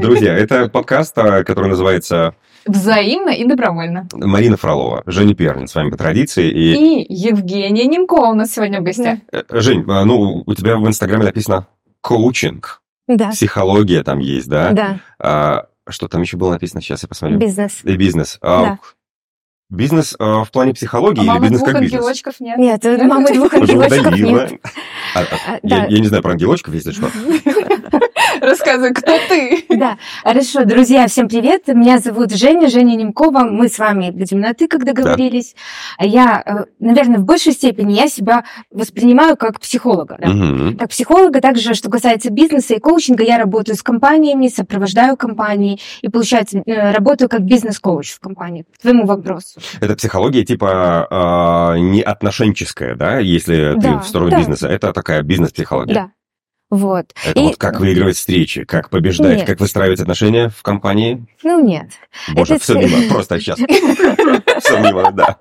Друзья, это подкаст, а, который называется Взаимно и добровольно. Марина Фролова, Женя Пермин, с вами по традиции. И, и Евгения Немкова у нас сегодня в гостях. Э, Жень, а, ну, у тебя в Инстаграме написано коучинг. Да. Психология там есть, да? Да. А, что там еще было написано? Сейчас я посмотрю. Бизнес. И бизнес. А, Да. Бизнес а, в плане психологии А или мамы бизнес двух как бизнес? ангелочков нет. Нет, мамы двух ангелочков нет. А, а, я, да. я не знаю про ангелочков, если что. Рассказывай, кто ты? Да, хорошо, друзья, всем привет. Меня зовут Женя, Женя Немкова. Мы с вами будем на «ты», как договорились. А Я, э, наверное, в большей степени я себя воспринимаю как психолога. да. Как психолога, также, что касается бизнеса и коучинга, я работаю с компаниями, сопровождаю компании и, получается, э, работаю как бизнес-коуч в компании. К твоему вопросу. Это психология типа а, не отношенческая, да, если ты Да, в сторону да. бизнеса. Это такая бизнес-психология. Да. Вот. Это И- вот как выигрывать встречи, как побеждать, Нет. как выстраивать отношения в компании. Ну, нет. Боже, Это все мимо, просто сейчас. Все мимо, да.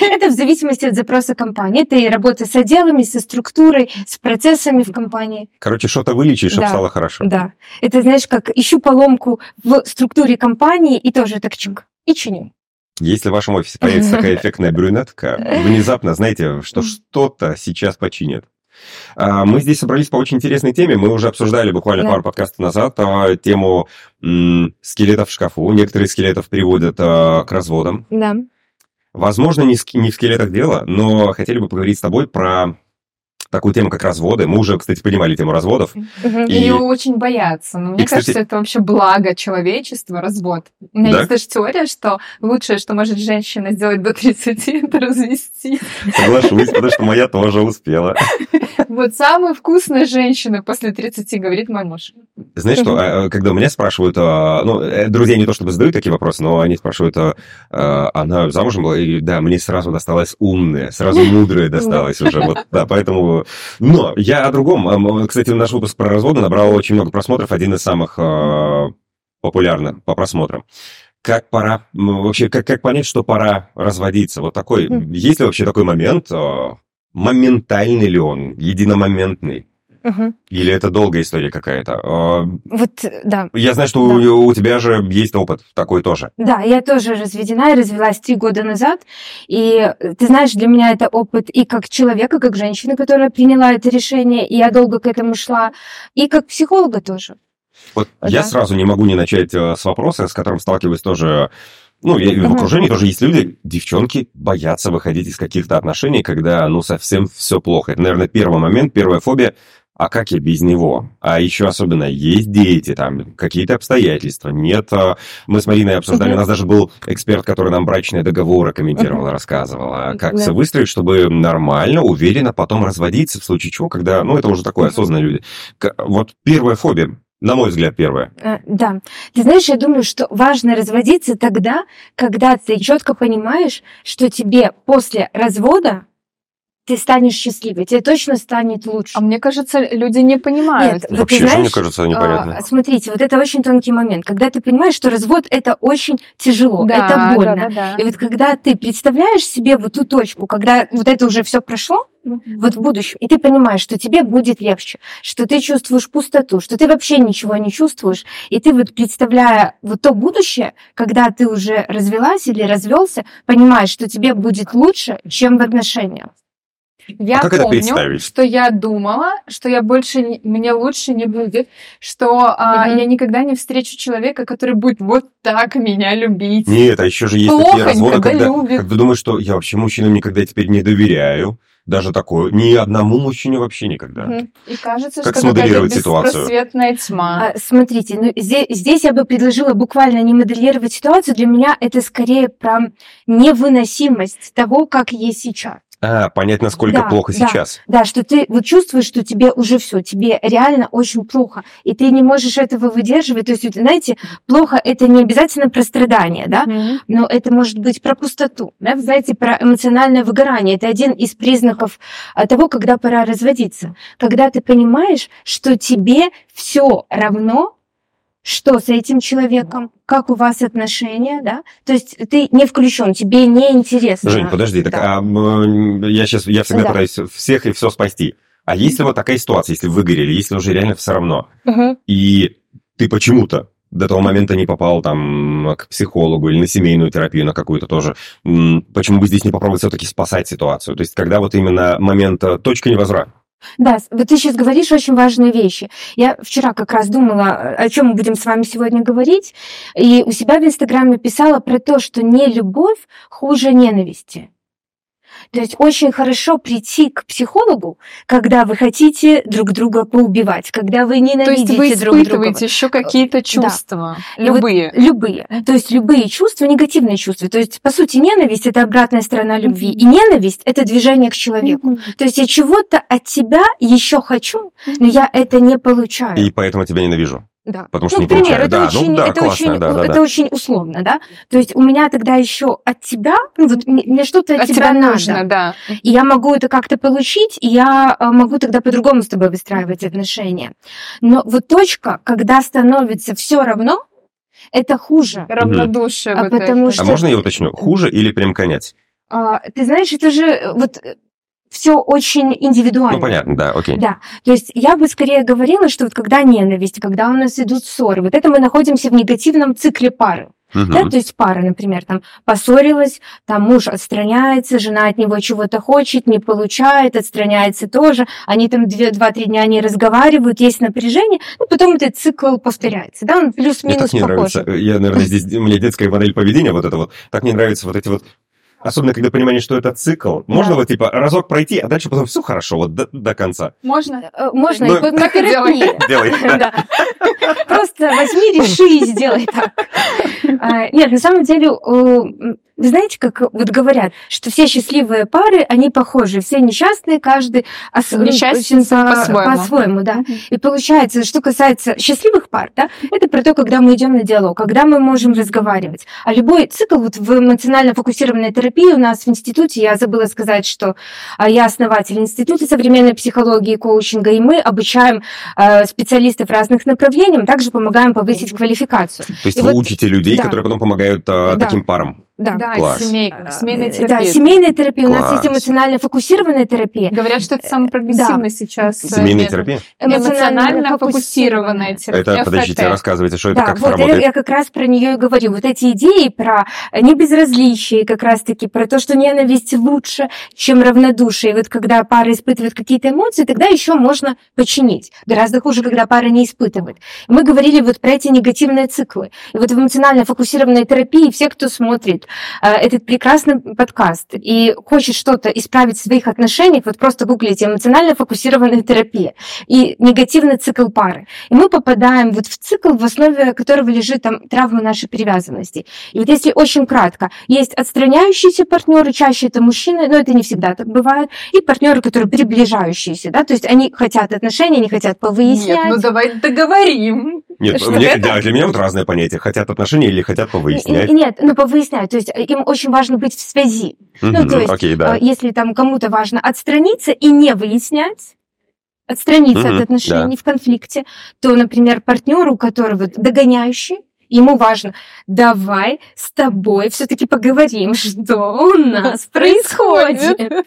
Это в зависимости от запроса компании. Это и работа с отделами, со структурой, с процессами в компании. Короче, что-то вылечить, чтобы стало хорошо. Да. Это, знаешь, как ищу поломку в структуре компании и тоже так чик. И чиню. Если в вашем офисе появится такая эффектная брюнетка, внезапно, знаете, что что-то сейчас починят. А, Мы здесь собрались по очень интересной теме. Мы уже обсуждали буквально Да. пару подкастов назад а, тему скелетов в шкафу. Некоторые скелетов приводят а, к разводам. Да. Возможно, не в скелетах дело, но хотели бы поговорить с тобой про такую тему, как разводы. Мы уже, кстати, поднимали тему разводов. И- Ее очень боятся. Но мне И, кстати- кажется, это вообще благо человечества, развод. У меня Да? есть даже теория, что лучшее, что может женщина сделать до 30, это развести. Соглашусь, потому что моя тоже успела. Вот самая вкусная женщина после 30, говорит мой муж. Знаешь что, а, когда меня спрашивают, а, ну, э, друзья не то чтобы задают такие вопросы, но они спрашивают, а, она замужем была? И да, мне сразу досталась умная, сразу мудрая досталась уже. Вот, да, поэтому... Но я о другом. А, м, Кстати, наш выпуск про разводы набрал очень много просмотров, один из самых а, популярных по просмотрам. Как пора, вообще, как, как понять, что пора разводиться? Вот такой, есть ли вообще такой момент, а, моментальный ли он, единомоментный? Или это долгая история какая-то? Вот, да. я знаю, что Да. у, у тебя же есть опыт такой тоже. Да, я тоже разведена и развелась три года назад. И э, ты знаешь, для меня это опыт и как человека, как женщины, которая приняла это решение, и я долго к этому шла, и как психолога тоже. Вот Да. я сразу не могу не начать э, с вопроса, с которым сталкиваюсь тоже. Ну, и в окружении тоже есть люди, девчонки боятся выходить из каких-то отношений, когда, ну, совсем все плохо. Это, наверное, первый момент, первая фобия. А как я без него? А еще особенно есть дети, там какие-то обстоятельства. Нет, а, мы с Мариной обсуждали, у нас даже был эксперт, который нам брачные договоры комментировал, рассказывал, а как Да. выстроить, чтобы нормально, уверенно потом разводиться, в случае чего, когда, ну, это уже такое осознанные люди. Вот первая фобия, на мой взгляд, первая. Э, Да. Ты знаешь, я думаю, что важно разводиться тогда, когда ты четко понимаешь, что тебе после развода ты станешь счастливой, тебе точно станет лучше. А мне кажется, люди не понимают. Нет, вот Вообще ты же, мне знаешь, кажется, непонятно. а, смотрите, вот это очень тонкий момент, когда ты понимаешь, что развод это очень тяжело, Да, это да, больно. да, да. И вот когда ты представляешь себе вот ту точку, когда вот это уже все прошло, вот в будущем, и ты понимаешь, что тебе будет легче, что ты чувствуешь пустоту, что ты вообще ничего не чувствуешь, и ты вот представляя вот то будущее, когда ты уже развелась или развелся, понимаешь, что тебе будет лучше, чем в отношениях. Я А как это помню, представить? что я думала, что я больше не- мне лучше не будет, что а, Мгм. я никогда не встречу человека, который будет вот так меня любить. Нет, а еще же есть Плохо такие разводы, когда, любит. когда думаешь, что я вообще мужчинам никогда теперь не доверяю. Даже такое. Ни одному мужчине вообще никогда. И кажется, Как что смоделировать ситуацию? беспросветная тьма. А, смотрите, ну, здесь, здесь я бы предложила буквально не моделировать ситуацию. Для меня это скорее про невыносимость того, как есть сейчас. А, понять, насколько Да, плохо да. сейчас. Да, что ты вот чувствуешь, что тебе уже все, тебе реально очень плохо, и ты не можешь этого выдерживать. То есть, знаете, плохо это не обязательно про страдания, да, Мгм. но это может быть про пустоту, да, вы знаете, про эмоциональное выгорание. Это один из признаков а, того, когда пора разводиться. Когда ты понимаешь, что тебе все равно, что с этим человеком, как у вас отношения, да, то есть ты не включен, тебе не интересно. Жень, подожди, так Да. а, м, я сейчас, я всегда Да. пытаюсь всех и все спасти. А если вот такая ситуация, если выгорели, если уже реально все равно, Мгм. и ты почему-то до того момента не попал там к психологу или на семейную терапию, на какую-то тоже, почему бы здесь не попробовать все-таки спасать ситуацию? То есть когда вот именно момент э, точка невозврата? Да, вот ты сейчас говоришь очень важные вещи. Я вчера как раз думала, о чем мы будем с вами сегодня говорить, и у себя в Инстаграме писала про то, что не любовь хуже ненависти. То есть очень хорошо прийти к психологу, когда вы хотите друг друга поубивать, когда вы ненавидите друг друга. То есть вы испытываете еще какие-то чувства, да. любые. Вот, любые. То есть любые чувства, негативные чувства. То есть, по сути, ненависть – это обратная сторона любви. Mm-hmm. И ненависть – это движение к человеку. Mm-hmm. То есть я чего-то от тебя еще хочу, но я это не получаю. И поэтому тебя ненавижу. Да. Потому что ну, не пример, получаю. это да, очень, ну, да, это классно, очень, да, да, это да. очень условно, да. То есть у меня тогда еще от тебя, ну, вот мне, мне что-то от, от тебя, тебя надо. нужно, да. И я могу это как-то получить, и я а, могу тогда по-другому с тобой выстраивать отношения. Но вот точка, когда становится все равно, это хуже. Равнодушие. А вот потому это. что- А можно я уточню? Хуже или прям конец? А, ты знаешь, это же э, вот все очень индивидуально. Ну, понятно, да, окей. Да, то есть я бы скорее говорила, что вот когда ненависть, когда у нас идут ссоры, вот это мы находимся в негативном цикле пары. Да, то есть пара, например, там поссорилась, там муж отстраняется, жена от него чего-то хочет, не получает, отстраняется тоже, они там две- два-три дня не разговаривают, есть напряжение, ну, потом этот цикл повторяется, да, он Мне плюс-минус так не похож. нравится. Я, наверное, здесь у меня детская модель поведения вот это вот. Так не нравится вот эти вот Особенно, когда понимание, что это цикл. Можно Да. вот, типа, разок пройти, а дальше потом все хорошо, вот до, до конца. Можно? Э, Можно Ну, и по- на так и делай. Просто возьми, реши и сделай так. А, Нет, на самом деле, э, вы знаете, как вот говорят, что все счастливые пары, они похожи, все несчастные, каждый ос- Несчастен очень по- по-своему. по-своему, да. И получается, что касается счастливых пар, да, это про то, когда мы идем на диалог, когда мы можем разговаривать. А любой цикл вот в эмоционально фокусированной терапии у нас в институте, я забыла сказать, что а, я основатель института современной психологии и коучинга, и мы обучаем э, специалистов разных направлений, мы также помогаем повысить квалификацию. То есть И вы вот- учите людей, да. которые потом помогают а, Да. таким парам. Да. Да, Класс. семейка, семейная Э, терапия. Да, семейная терапия. У нас есть Класс. эмоционально фокусированная терапия. Говорят, что это самый прогрессивный сейчас. э, Семейная метод. терапия? Эмоционально фокусированная терапия. Это, подождите, ФТ. рассказывайте, что это, Да, как это вот я, работает. я как раз про нее и говорю. Вот эти идеи про небезразличие, как раз-таки про то, что ненависть лучше, чем равнодушие. И вот когда пара испытывает какие-то эмоции, тогда еще можно починить. Гораздо хуже, когда пара не испытывает. Мы говорили вот про эти негативные циклы. И вот в эмоционально фокусированной терапии все, кто смотрит э, этот прекрасный подкаст и хочет что-то исправить в своих отношениях, вот просто гуглите эмоционально фокусированная терапия и негативный цикл пары. И мы попадаем вот в цикл, в основе которого лежит там травма нашей привязанности. И вот если очень кратко, есть отстраняющиеся партнеры, чаще это мужчины, но это не всегда так бывает, и партнеры, которые приближающиеся, да, то есть они хотят отношений, они хотят повыяснять. Нет, ну давай договорим. Нет, Что мне- это? да, для меня вот разные понятия. Хотят отношения или хотят повыяснять. Нет, ну повыяснять, то есть им очень важно быть в связи. ну, Мгм, то есть, Окей, да. А, Если там кому-то важно отстраниться и не выяснять, отстраниться Мгм, от отношений в конфликте, то, например, партнер, у которого догоняющий, ему важно, давай с тобой все-таки поговорим, что у нас происходит.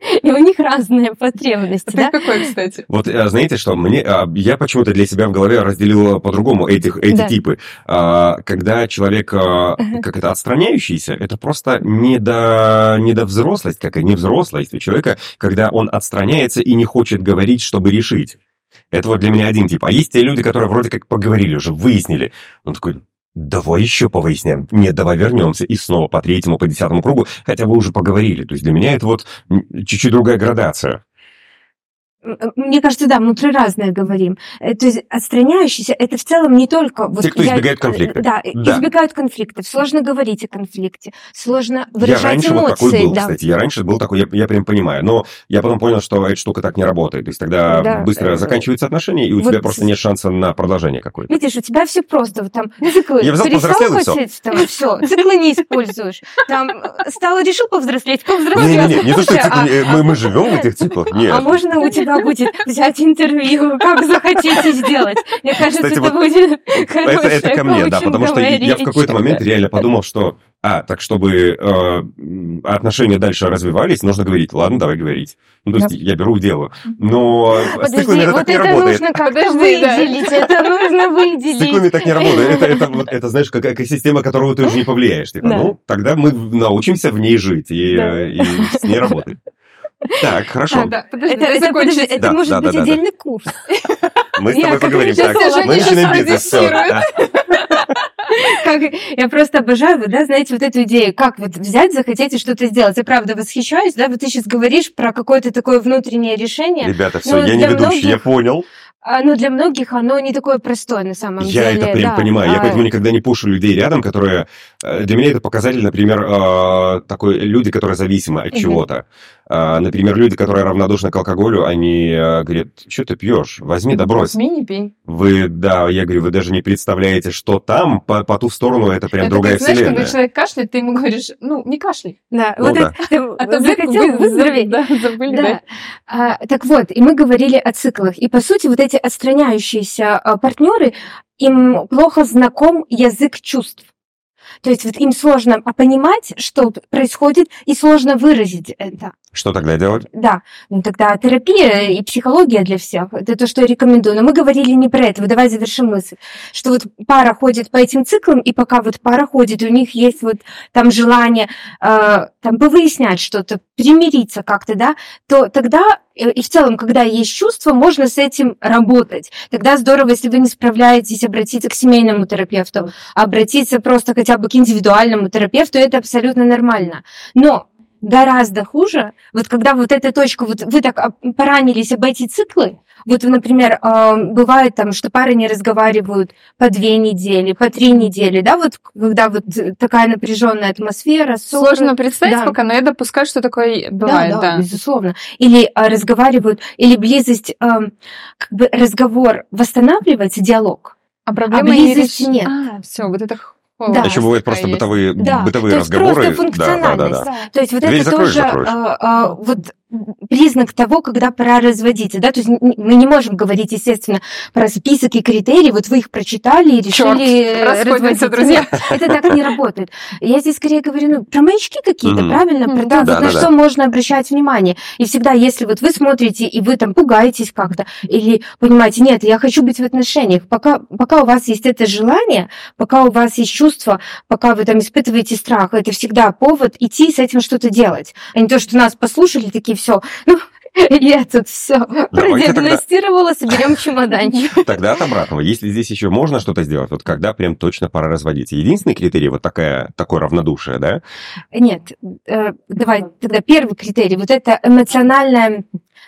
И у них разные потребности, Ты да? какой, кстати? Вот а, знаете что, мне, а, я почему-то для себя в голове разделил по-другому этих, эти Да. типы. А, Когда человек, а, как это, отстраняющийся, это просто не до, не до взрослость, как и не взрослость у человека, когда он отстраняется и не хочет говорить, чтобы решить. Это вот для меня один тип. А есть те люди, которые вроде как поговорили уже, выяснили. Он такой, давай еще повыясняем. Нет, давай вернемся. И снова по третьему, по десятому кругу, хотя вы уже поговорили. То есть для меня это вот чуть-чуть другая градация. Мне кажется, да, мы про разное говорим. Э, То есть отстраняющийся, это в целом не только... Вот Те, кто я- избегает конфликта. Да, Да. избегают конфликтов. Сложно говорить о конфликте, сложно Я выражать раньше вот такой эмоции. был, да. кстати. Я раньше был такой, я, я прям понимаю. Но я потом понял, что эта штука так не работает. То есть тогда Да. быстро Э, заканчиваются отношения, и у вот тебя просто нет шанса на продолжение какое-то. Видишь, у тебя все просто. Вот там циклы Я перестал хотеть, там все, циклы не используешь. Там э, стал, решил повзрослеть, повзрослел. Не-не-не, не то, что Слушай, цикл, а- э, мы, мы живем в этих циклах. Нет. А можно у тебя когда будет взять интервью, как захотите сделать. Мне кажется, Кстати, это вот будет Это, хорошая это ко мне, да, потому что коучинговая я в какой-то речь. момент реально подумал, что, а, так чтобы э, отношения дальше развивались, нужно говорить, ладно, давай говорить. Ну, то есть я беру дело. Но с циклами Подожди, это вот так не это работает. нужно как-то да. выделить, это нужно С выделить. циклами так не работает. Это, это, вот, это, знаешь, как экосистема, которую ты уже не повлияешь. Типа, Да. ну, тогда мы научимся в ней жить и, Да. э, и с ней работать. Так, хорошо. А, да, подожди, Это, это, подожди, это Да, может да, да, быть да, да. отдельный курс. Мы с Я тобой поговорим. Так, уже мы не начинаем бизнес. Всё, спродюсирую. да. Как, я просто обожаю, да, знаете, вот эту идею, как вот взять, захотеть и что-то сделать. Я правда восхищаюсь, да, вот ты сейчас говоришь про какое-то такое внутреннее решение, Ребята, все, Ну, я не ведущий, я понял. а, но для многих оно не такое простое на самом Я деле. это прям да. понимаю. Я А, поэтому никогда не пушу людей рядом, которые... э, Для меня это показатель, например, э, такой люди, которые зависимы от чего-то. А, Например, люди, которые равнодушны к алкоголю, они э, говорят, что ты пьешь? Возьми да брось. Возьми, не пей. Вы, да, я говорю, вы даже не представляете, что там, по, по ту сторону, это прям Это другая как, знаешь, вселенная. когда человек кашляет, ты ему говоришь, ну, не кашляй. Да, Ну вот да. это, А ты таблетку захотел вы- выздороветь. Да, забыли, Да. да. А, так вот, и мы говорили о циклах. И по сути, вот эти отстраняющиеся а, партнеры, им плохо знаком язык чувств. То есть вот им сложно а, понимать, что происходит, и сложно выразить это. Что тогда делать? Да, ну тогда терапия и психология для всех. Это то, что я рекомендую. Но мы говорили не про это. Вот давай завершим мысль. Что вот пара ходит по этим циклам, и пока вот пара ходит, у них есть вот там желание э, там повыяснять что-то, примириться как-то, да, то тогда э, и в целом, когда есть чувство, можно с этим работать. Тогда здорово, если вы не справляетесь, обратиться к семейному терапевту, обратиться просто хотя бы к индивидуальному терапевту, это абсолютно нормально. Но гораздо хуже, вот когда вот эта точка, вот вы так об- поранились об эти циклы, вот, например, э, бывает там, что пары не разговаривают по две недели, по три недели, да, вот когда вот такая напряженная атмосфера, ссоры. Сложно представить да. пока, но я допускаю, что такое бывает, да, да. да, безусловно. Или а, разговаривают, или близость, как бы разговор восстанавливается, диалог. А проблема близости реш- нет. А, все, вот это Да. Еще бывают просто есть. бытовые, Да, бытовые то есть разговоры. просто функциональность. да. То есть вот Дверь это закроешь, тоже закроешь. а, а, вот признак того, когда пора разводиться, да, то есть мы не можем говорить, естественно, про список и критерии, вот вы их прочитали и Чёрт, решили э, расходимся, разводиться. друзья. Нет, это так не работает. Я здесь скорее говорю, ну, про маячки какие-то, Мгм. правильно, про Мгм, то, да, вот да, на да, что можно обращать внимание. И всегда, если вот вы смотрите, и вы там пугаетесь как-то, или понимаете, нет, я хочу быть в отношениях, пока, пока у вас есть это желание, пока у вас есть чувство, пока вы там испытываете страх, это всегда повод идти с этим что-то делать. А не то, что нас послушали, такие, все, ну, я тут все тогда- продиагностировала, соберем чемоданчик. Тогда от обратного. Если здесь еще можно что-то сделать, вот когда прям точно пора разводиться. Единственный критерий вот такая, такое равнодушие, да? Нет, э, давай тогда первый критерий. Вот это эмоциональная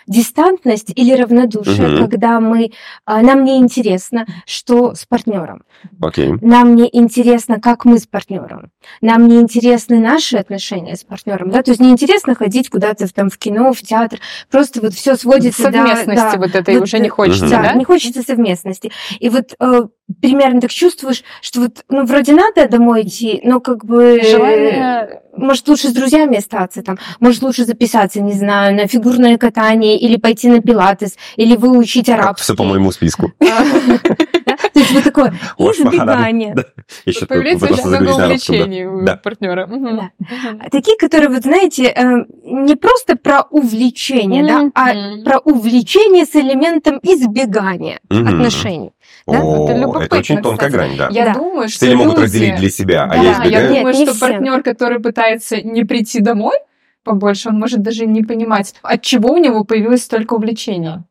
дистантность или равнодушие, Мгм. когда мы, а, нам не интересно, что с партнером. Окей. Нам не интересно, как мы с партнером. Нам не интересны наши отношения с партнером. Да? То есть не интересно ходить куда-то в- там в кино, в театр. Просто вот все сводится до... Совместности да, вот этой вот, уже не хочется, да, да? не хочется совместности. И вот э, примерно так чувствуешь, что вот, ну, вроде надо домой идти, но как бы... Желание... Может, лучше с друзьями остаться там, может, лучше записаться, не знаю, на фигурное катание, или пойти на пилатес, или выучить арабский. Все по моему списку. То есть вот такое избегание. Появляется очень много увлечений у партнера. А Такие, которые, вот знаете, э, не просто про увлечение, да, а про увлечение с элементом избегания отношений. Да? О, Это это любопытно, очень тонкая кстати. грань, да. Я Да. думаю, что Цели могут люди- разделить для себя, а Да, я я избегаю. Нет, думаю, не что партнер, который пытается не прийти домой побольше, он может даже не понимать, от чего у него появилось столько увлечений.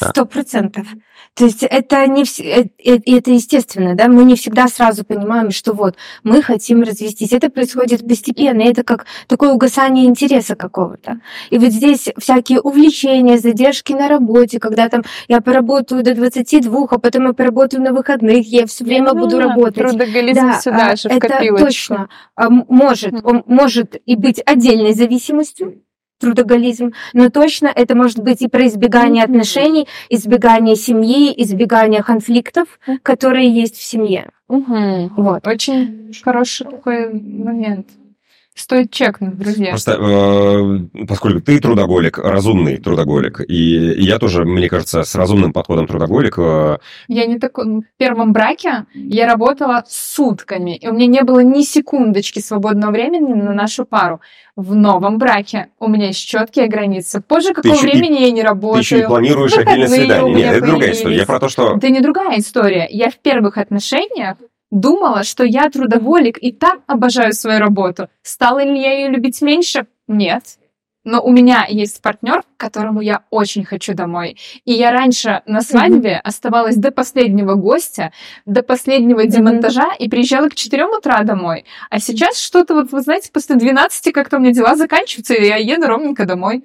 Да. Сто процентов. То есть это не э- э- это естественно, да, мы не всегда сразу понимаем, что вот мы хотим развестись. Это происходит постепенно, это как такое угасание интереса какого-то. И вот здесь всякие увлечения, задержки на работе, когда там я поработаю до 22, а потом я поработаю на выходных, я все время буду Ну, работать. Трудоголизм Да, сюда а, же, в это копилочку. точно а, может, он может и быть отдельной зависимостью, трудоголизм, но точно это может быть и про избегание отношений, избегание семьи, избегание конфликтов, которые есть в семье. Мгм. Вот. Очень хороший такой момент. Стоит чекнуть, друзья. Просто э, поскольку ты трудоголик, разумный трудоголик, и я тоже, мне кажется, с разумным подходом трудоголик. Э, Я не такой... В первом браке я работала сутками, и у меня не было ни секундочки свободного времени на нашу пару. В новом браке у меня есть четкие границы. Позже какого и- времени я не ты работаю. еще и планируешь отдельное у свидание. Нет, это другая появились. история. Я про то, что Это не другая история. Я в первых отношениях думала, что я трудоголик и так обожаю свою работу. Стала ли я ее любить меньше? Нет. Но у меня есть партнер, к которому я очень хочу домой. И я раньше на свадьбе оставалась до последнего гостя, до последнего демонтажа и приезжала к 4 утра домой. А сейчас что-то, вот вы знаете, после 12 как-то у меня дела заканчиваются, и я еду ровненько домой.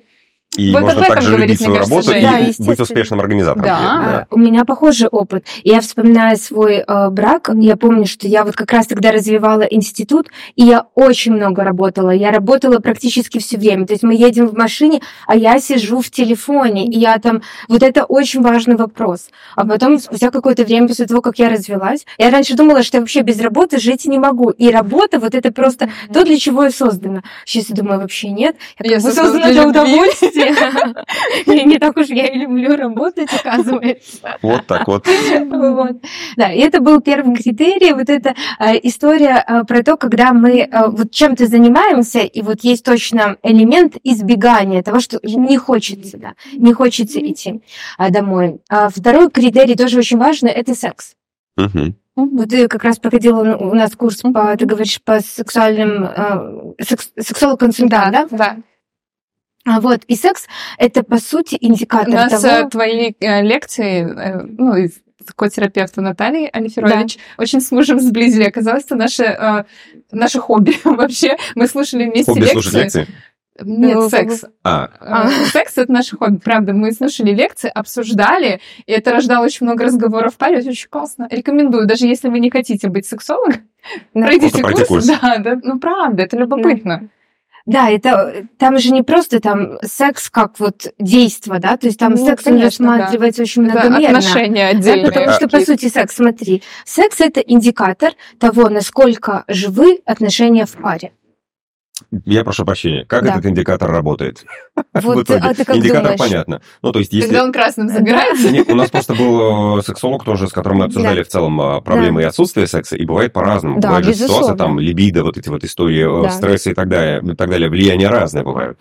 И Вот можно также любить свою кажется, работу Женя. и Да, быть успешным организатором. Да. А, У меня похожий опыт. Я вспоминаю свой э, брак. Я помню, что я вот как раз тогда развивала институт, и я очень много работала. Я работала практически все время. То есть мы едем в машине, а я сижу в телефоне, и я там... Вот это очень важный вопрос. А потом, спустя какое-то время после того, как я развелась, я раньше думала, что я вообще без работы жить не могу. И работа, вот это просто то, для чего я создана. Сейчас я думаю, вообще нет. Я, Я как бы создана для удовольствия. Не не так уж я и люблю работать, оказывается. Вот так вот. Вот. Да, и это был первый критерий, вот эта э, история э, про то, когда мы э, вот чем-то занимаемся, и вот есть точно элемент избегания того, что не хочется, да, не хочется идти домой. А второй критерий тоже очень важный, это секс. Мгм. Вот ты как раз проходила у нас курс по, ты говоришь, по сексуальным, э, секс, сексолог-консультант, да? да. А вот, и секс — это, по сути, У индикатор нас того... э, твои э, лекции, э, ну, из котерапевта Натальи Алиферович, очень с мужем сблизили. Оказалось, это наше, э, наше хобби вообще. Мы слушали вместе Хобби слушать лекции. лекции? Нет, Ну, секс. А, Э, Секс — это наше хобби, правда. Мы слушали лекции, обсуждали, и это рождало очень много разговоров в паре. Это очень классно. Рекомендую, даже если вы не хотите быть сексологом, Да. пройдите курс. курс. Да, да, ну правда, это любопытно. Да, это там же не просто там секс как вот действо, да, то есть там Ну, секс он конечно, да. рассматривается очень Это многомерно. отношения Да, отдельные. потому что, по сути, секс, смотри, секс это индикатор того, насколько живы отношения в паре. Я прошу прощения. Как Да. этот индикатор работает? В Вот, итоге? а ты как Индикатор думаешь? понятно. Ну, то есть, если... Когда он красным загорается, Нет, у нас просто был э, сексолог тоже, с которым мы обсуждали в целом э, проблемы и отсутствие секса, и бывает по-разному. Да, бывает же ситуация, там, либидо, вот эти вот истории, э, Да. стрессы и так далее, и так далее, влияния разные бывают.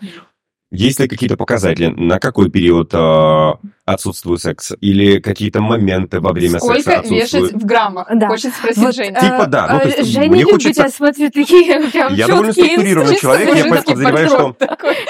Есть ли какие-то показатели, на какой период э, отсутствует секс? Или какие-то моменты во время сколько секса отсутствуют? вешать в граммах? Да. Хочет спросить Вот, Женя. Типа да, ну, то есть Женя мне любит, хочется- я смотрю, такие прям Я довольно структурированный человек, я подозреваю, что-.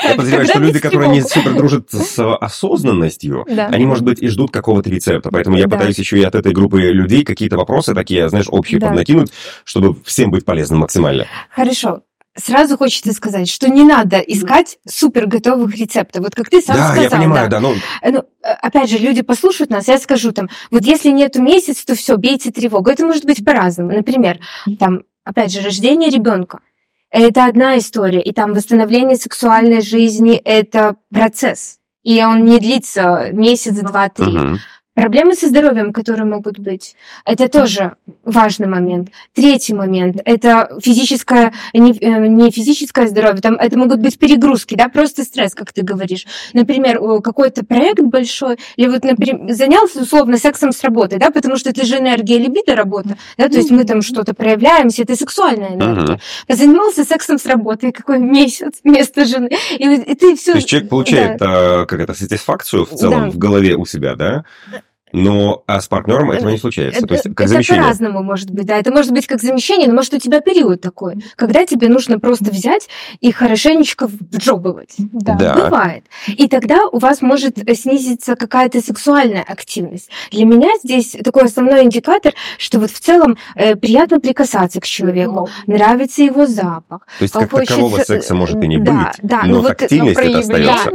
Я подозреваю, что люди, которые не супер дружат с осознанностью, Да. они, может быть, и ждут какого-то рецепта. Поэтому я Да. пытаюсь еще и от этой группы людей какие-то вопросы такие, знаешь, общие Да. поднакинуть, чтобы всем быть полезным максимально. Хорошо. Сразу хочется сказать, что не надо искать супер готовых рецептов. Вот как ты сам да, сказал. я понимаю, да, ну, Э, Ну, э, опять же, люди послушают нас, я скажу там, вот если нету месяц, то все, бейте тревогу. Это может быть по-разному. Например, там, опять же, рождение ребенка. Это одна история, и там восстановление сексуальной жизни – это процесс. И он не длится месяц, два, три. мгм. Проблемы со здоровьем, которые могут быть, это тоже важный момент. Третий момент – это физическое, не, э, не физическое здоровье, там, это могут быть перегрузки, да, просто стресс, как ты говоришь. Например, какой-то проект большой, или вот, например, занялся условно сексом с работой, да, потому что это же энергия либидо работа, да, то есть мы там что-то проявляемся, это сексуальная энергия. Мгм. Занимался сексом с работой, какой месяц вместо жены, и, и ты все... То есть человек получает, а, как это, сатисфакцию в целом Да. в голове у себя, да? Но а с партнером этого не случается. Это, То есть как это замещение. по-разному может быть, да. Это может быть как замещение, но может у тебя период такой, когда тебе нужно просто взять и хорошенечко вджобывать. Да. Да. Бывает. И тогда у вас может э, снизиться какая-то сексуальная активность. Для меня здесь такой основной индикатор, что вот в целом э, приятно прикасаться к человеку, нравится его запах. То есть как Хочется- такового секса может и не да, быть, да, но ну вот, тактильность это остается.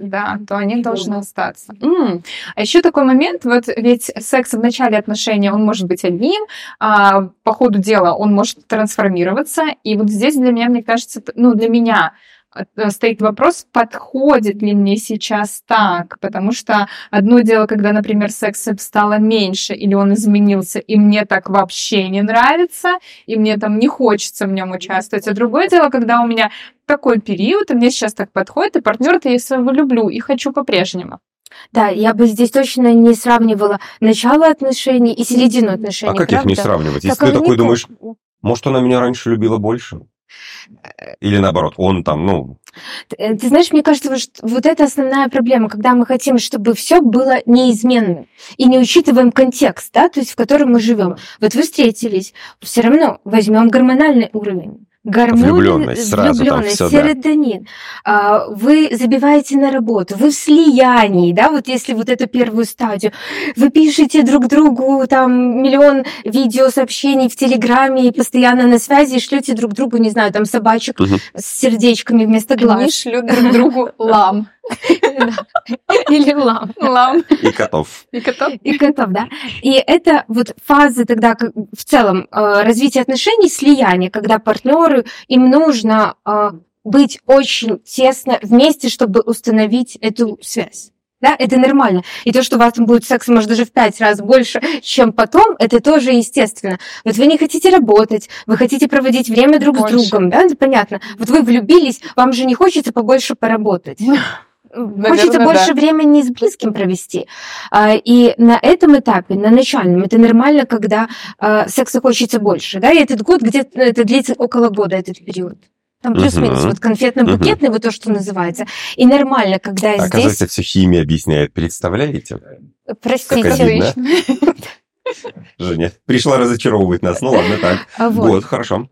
да, то они должны остаться. М. А еще такой момент, вот ведь секс в начале отношений, он может быть одним, а по ходу дела он может трансформироваться, и вот здесь для меня, мне кажется, ну, для меня э, стоит вопрос, подходит ли мне сейчас так, потому что одно дело, когда, например, секса стало меньше или он изменился, и мне так вообще не нравится, и мне там не хочется в нем участвовать, а другое дело, когда у меня такой период, и мне сейчас так подходит, и партнера-то я своего люблю и хочу по-прежнему. Да, я бы здесь точно не сравнивала начало отношений и середину отношений. А как их не правда? сравнивать? Если Так ты такой ко- думаешь, может, она меня раньше любила больше? Или наоборот, он там, ну, Э, Ты знаешь, мне кажется, вот, что- вот это основная проблема, когда мы хотим, чтобы все было неизменным и не учитываем контекст, да, то есть в котором мы живем. Вот вы встретились, все равно возьмем гормональный уровень. Гормоны, Влюблённость сразу там влюблённость, всё, да. серотонин. А, Вы забиваете на работу, вы в слиянии, да, вот если вот эту первую стадию, вы пишете друг другу там миллион видеосообщений в Телеграме и постоянно на связи и шлете друг другу, не знаю, там собачек Мгм. с сердечками вместо Они глаз. шлют друг другу лам. Или лам. Лам и котов. и котов. И котов, да. И это вот фазы тогда как в целом э, развития отношений, слияния, когда партнеры, им нужно э, быть очень тесно вместе, чтобы установить эту связь. Да, это нормально. И то, что у вас там будет секс, может, даже в пять раз больше, чем потом, это тоже естественно. Вот вы не хотите работать, вы хотите проводить время друг Больше. с другом, да, это понятно. Вот вы влюбились, вам же не хочется побольше поработать. Хочется Наверное, больше да. времени с близким провести. А, И на этом этапе, на начальном, это нормально, когда а, секса хочется больше. Да? И этот год где-то, это длится около года, этот период. Там плюс-минус, Мгм. вот конфетно-букетный, вот то, что называется. И нормально, когда здесь... Оказывается, все химия объясняет. Представляете? Простите. Женя пришла разочаровывать нас. Ну ладно, так. А вот. Год, хорошо.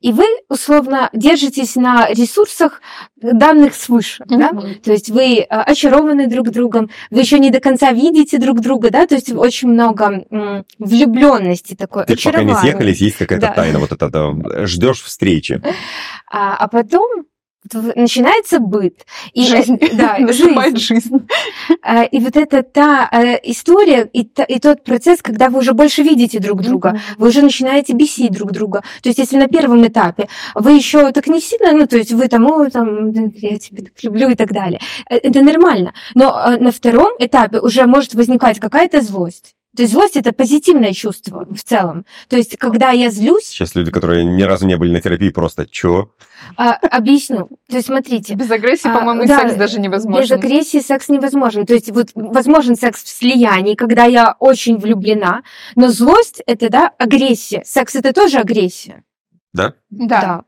И вы, условно, держитесь на ресурсах, данных свыше. Да? То есть вы а, очарованы друг другом, вы еще не до конца видите друг друга, да, то есть очень много влюбленности такой, Ты пока не съехались, есть какая-то Да. тайна. Вот это, да, ждешь встречи. А, а потом начинается быт. И, Жизнь. Да, Наступает жизнь. жизнь. А, И вот это та э, история и, та- и тот процесс, когда вы уже больше видите друг друга, вы уже начинаете бесить друг друга. То есть, если на первом этапе вы еще так не сильно, ну, то есть вы там, о, там, я тебя так люблю и так далее, э, это нормально. Но э, на втором этапе уже может возникать какая-то злость. То есть злость это позитивное чувство в целом. То есть, когда я злюсь, Сейчас люди, которые ни разу не были на терапии, просто чё? а, объясню. То есть, смотрите, Без агрессии, А, по-моему, да, секс даже Без невозможен. агрессии секс невозможен. То есть вот возможен секс в слиянии, когда я очень влюблена, но злость это да агрессия. Секс это тоже агрессия. Да? Да.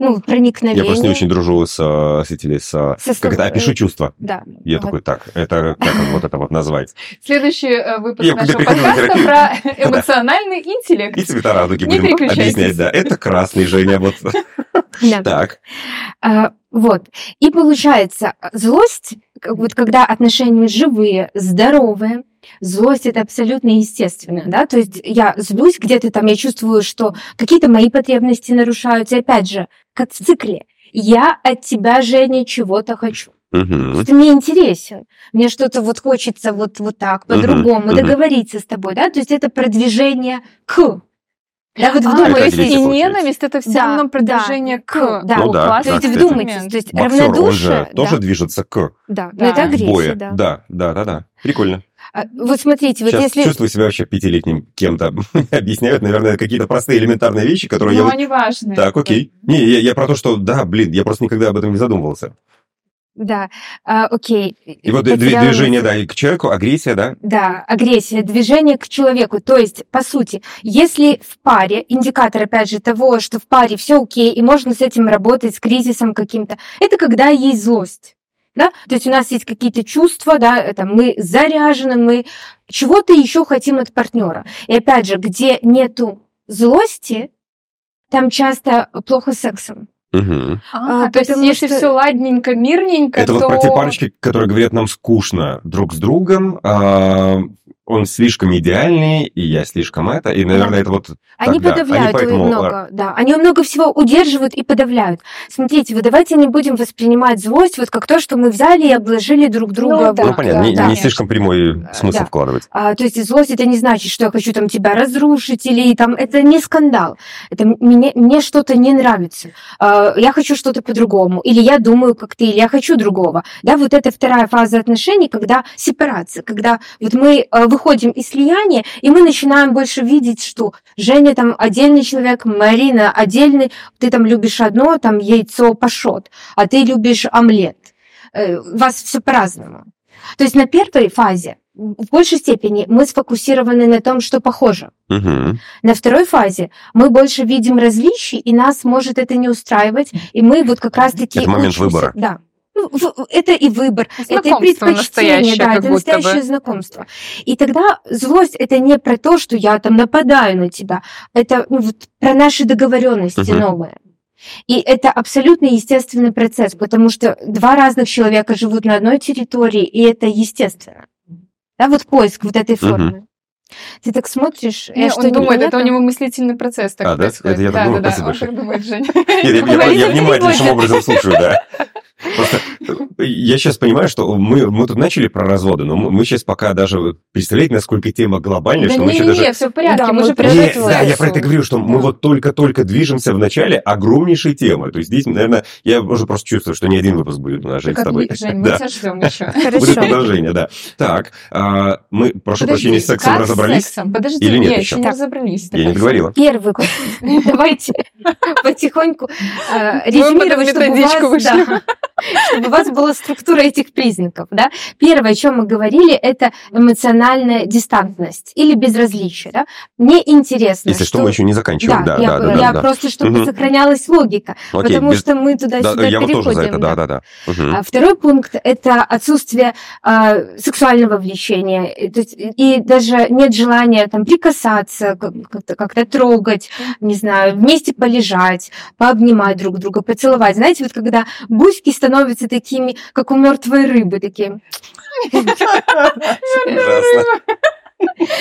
Ну проникновение. Я просто не очень дружу с, э, с этими, с... э, Со Как это? стороны- Опиши чувства. Да. Я Вот. такой, так, это как вот это вот назвать? Следующий э, выпуск Я нашего подкаста про эмоциональный интеллект. И цвета радуги Не будем объяснять, да. Это красный, Женя, вот. Да. Так. А, вот. И получается, злость, вот когда отношения живые, здоровые, злость это абсолютно естественно, да, то есть я злюсь где-то там, я чувствую, что какие-то мои потребности нарушаются, и опять же, как в цикле, я от тебя, Женя, чего-то хочу. Мгм. Ты мне интересен. Мне что-то вот хочется вот, вот так, по-другому, мгм. договориться с тобой, да, то есть это продвижение к. Да, вот А, Это вдумайтесь. есть и ненависть это все равно да, продвижение к. Ну да, То есть вдумайтесь, то есть Боксер, он равнодушие, же тоже да, движется к да, Да. но это В агрессия, да. Да, да, да, да. Прикольно. А, Вот смотрите, вот Сейчас если... чувствую себя вообще пятилетним кем-то. Объясняют, наверное, какие-то простые элементарные вещи, которые я Но вот... они важны. Так, окей. Не, я, я про то, что, да, блин, я просто никогда об этом не задумывался. Да, а, окей. И вот Потеряла движение, да, и к человеку, агрессия, да? Да, агрессия, движение к человеку. То есть, по сути, если в паре, индикатор, опять же, того, что в паре все окей, и можно с этим работать, с кризисом каким-то, это когда есть злость. Да? То есть у нас есть какие-то чувства, да, это мы заряжены, мы чего-то еще хотим от партнера. И опять же, где нету злости, там часто плохо с сексом. Мгм. А, А, то есть, если что- все ладненько, мирненько, Это то... вот про те парочки, которые говорят, нам скучно друг с другом. а, он слишком идеальный, и я слишком это, и, наверное, это вот... Они так, да. подавляют поэтому- много, да. Они много всего удерживают и подавляют. Смотрите, вот давайте не будем воспринимать злость вот как то, что мы взяли и обложили друг друга. Ну вот, да, Ну, понятно, да, не, да. не слишком прямой смысл Да. вкладывать. А, то есть злость это не значит, что я хочу там тебя разрушить или там это не скандал. Это мне, мне что-то не нравится. А, я хочу что-то по-другому. Или я думаю, как ты, или я хочу другого. Да, вот это вторая фаза отношений, когда сепарация, когда вот мы а, выходим из слияния, и мы начинаем больше видеть, что Женя там отдельный человек, Марина отдельный, ты там любишь одно, там яйцо пашот, а ты любишь омлет. Э, У вас все по-разному. То есть на первой фазе в большей степени мы сфокусированы на том, что похоже. Мгм. На второй фазе мы больше видим различий, и нас может это не устраивать, и мы вот как раз-таки Это момент учимся. выбора. Да. Ну, Это и выбор, это и Знакомство предпочтение, да, это настоящее бы. знакомство. И тогда злость это не про то, что я там нападаю на тебя, это ну, вот про наши договоренности Мгм. новые. И это абсолютно естественный процесс, потому что два разных человека живут на одной территории, и это естественно. Да, вот поиск вот этой формы. Ты так смотришь, Не, что он думает, это у непонятно? него мыслительный процесс так А, да? происходит. Это я так да, думаю, да, да, он так думает, Женя. Нет, я, я- я внимательнейшим образом слушаю, да. Просто э, я сейчас понимаю, что мы, мы тут начали про разводы, но мы, мы сейчас пока даже представляете, насколько тема глобальная, Да что мы еще даже... не-не-не, все в порядке, Да, мы мы же Не, да, я про это говорю, что мы Да. вот только-только движемся в начале огромнейшей темы. То есть здесь, наверное, я уже просто чувствую, что не один выпуск будет у нас, Жень, с Как тобой. Жень, мы Да. тебя ждем еще. Будет продолжение, да. Так, а, мы, прошу прощения, с сексом как разобрались? сексом? Подожди, Или нет не, еще? не разобрались. Я не договорила. Первый год. Давайте потихоньку э, резюмировать, чтобы у, вас, чтобы у вас была структура этих признаков. Да? Первое, о чем мы говорили, это эмоциональная дистантность или безразличие. Да? Мне интересно, Если что, мы еще не заканчиваем. Да, я, да, да, я да. просто, чтобы Мгм. сохранялась логика, Окей, потому без- что мы да, туда-сюда я вот переходим. тоже за это, да, да. да, да. Мгм. А Второй пункт – это отсутствие а, сексуального влечения. И, то есть, и даже нет желания там, прикасаться, как- как-то, как-то трогать, не знаю, вместе полежать, пообнимать друг друга, поцеловать. Знаете, вот когда гуськи становятся такими, как у мертвой рыбы, такие.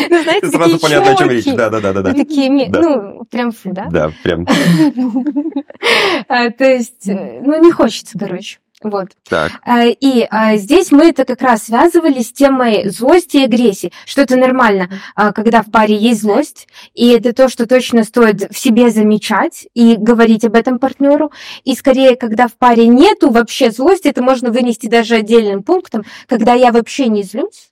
Ну, знаете, Сразу такие понятно, о чем речь. Да, да, да, да. Ну, такие, Да. ну, прям фу, да? Да, прям. А, То есть, э, ну, не хочется, короче. Вот. Так. А, И а, здесь мы это как раз связывали с темой злости и агрессии, что это нормально, а, когда в паре есть злость, и это то, что точно стоит в себе замечать и говорить об этом партнеру. И скорее, когда в паре нету вообще злости, это можно вынести даже отдельным пунктом, когда я вообще не злюсь.